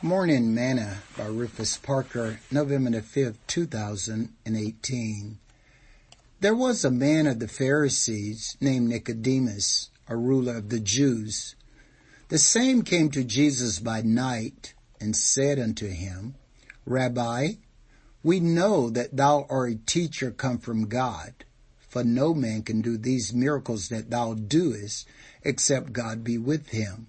Morning Manna by Rufus Parker, November the 5th, 2018. There was a man of the Pharisees named Nicodemus, a ruler of the Jews. The same came to Jesus by night and said unto him, Rabbi, we know that thou art a teacher come from God, for no man can do these miracles that thou doest except God be with him.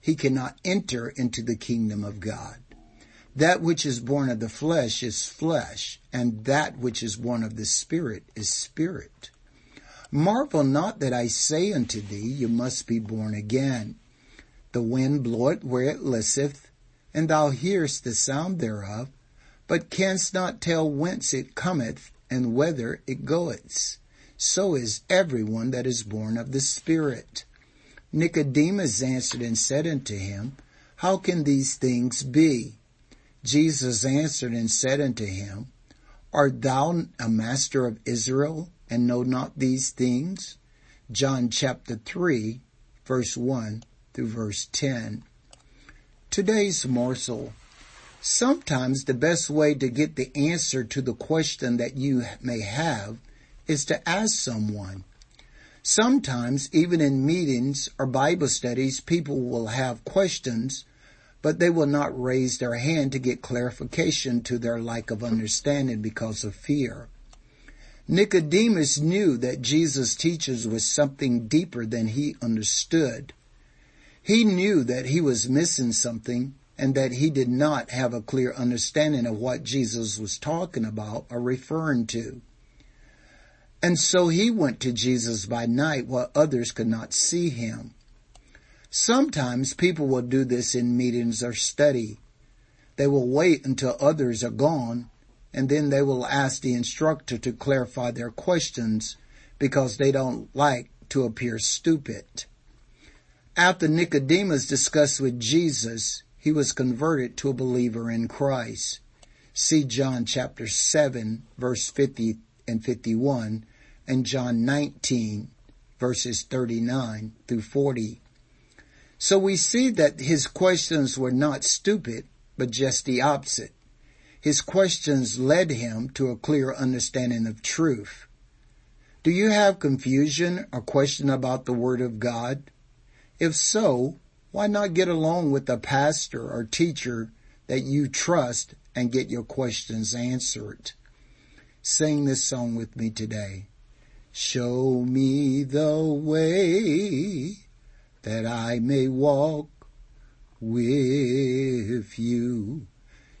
he cannot enter into the kingdom of God. That which is born of the flesh is flesh, and that which is born of the spirit is spirit. Marvel not that I say unto thee, you must be born again. The wind bloweth where it listeth, and thou hearest the sound thereof, but canst not tell whence it cometh and whither it goeth. So is every one that is born of the Spirit. Nicodemus answered and said unto him, How can these things be? Jesus answered and said unto him, Art thou a master of Israel and know not these things? John chapter 3 verse 1 through verse 10. Today's morsel. Sometimes the best way to get the answer to the question that you may have is to ask someone. Sometimes, even in meetings or Bible studies, people will have questions, but they will not raise their hand to get clarification to their lack of understanding because of fear. Nicodemus knew that Jesus' teachings was something deeper than he understood. He knew that he was missing something and that he did not have a clear understanding of what Jesus was talking about or referring to. And so he went to Jesus by night while others could not see him. Sometimes people will do this in meetings or study. They will wait until others are gone and then they will ask the instructor to clarify their questions because they don't like to appear stupid. After Nicodemus discussed with Jesus, he was converted to a believer in Christ. See John chapter 7 verse 50 and 51 and John 19 verses 39 through 40. So we see that his questions were not stupid, but just the opposite. His questions led him to a clear understanding of truth. Do you have confusion or question about the Word of God? If so, why not get along with a pastor or teacher that you trust and get your questions answered? Sing this song with me today. Show me the way that I may walk with you.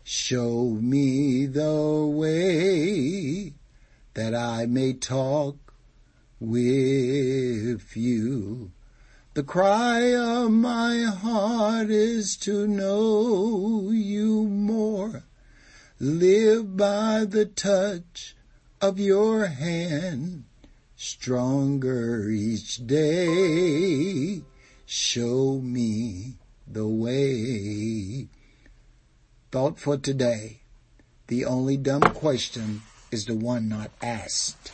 Show me the way that I may talk with you. The cry of my heart is to know you. Live by the touch of your hand stronger each day. Show me the way. Thought for today. The only dumb question is the one not asked.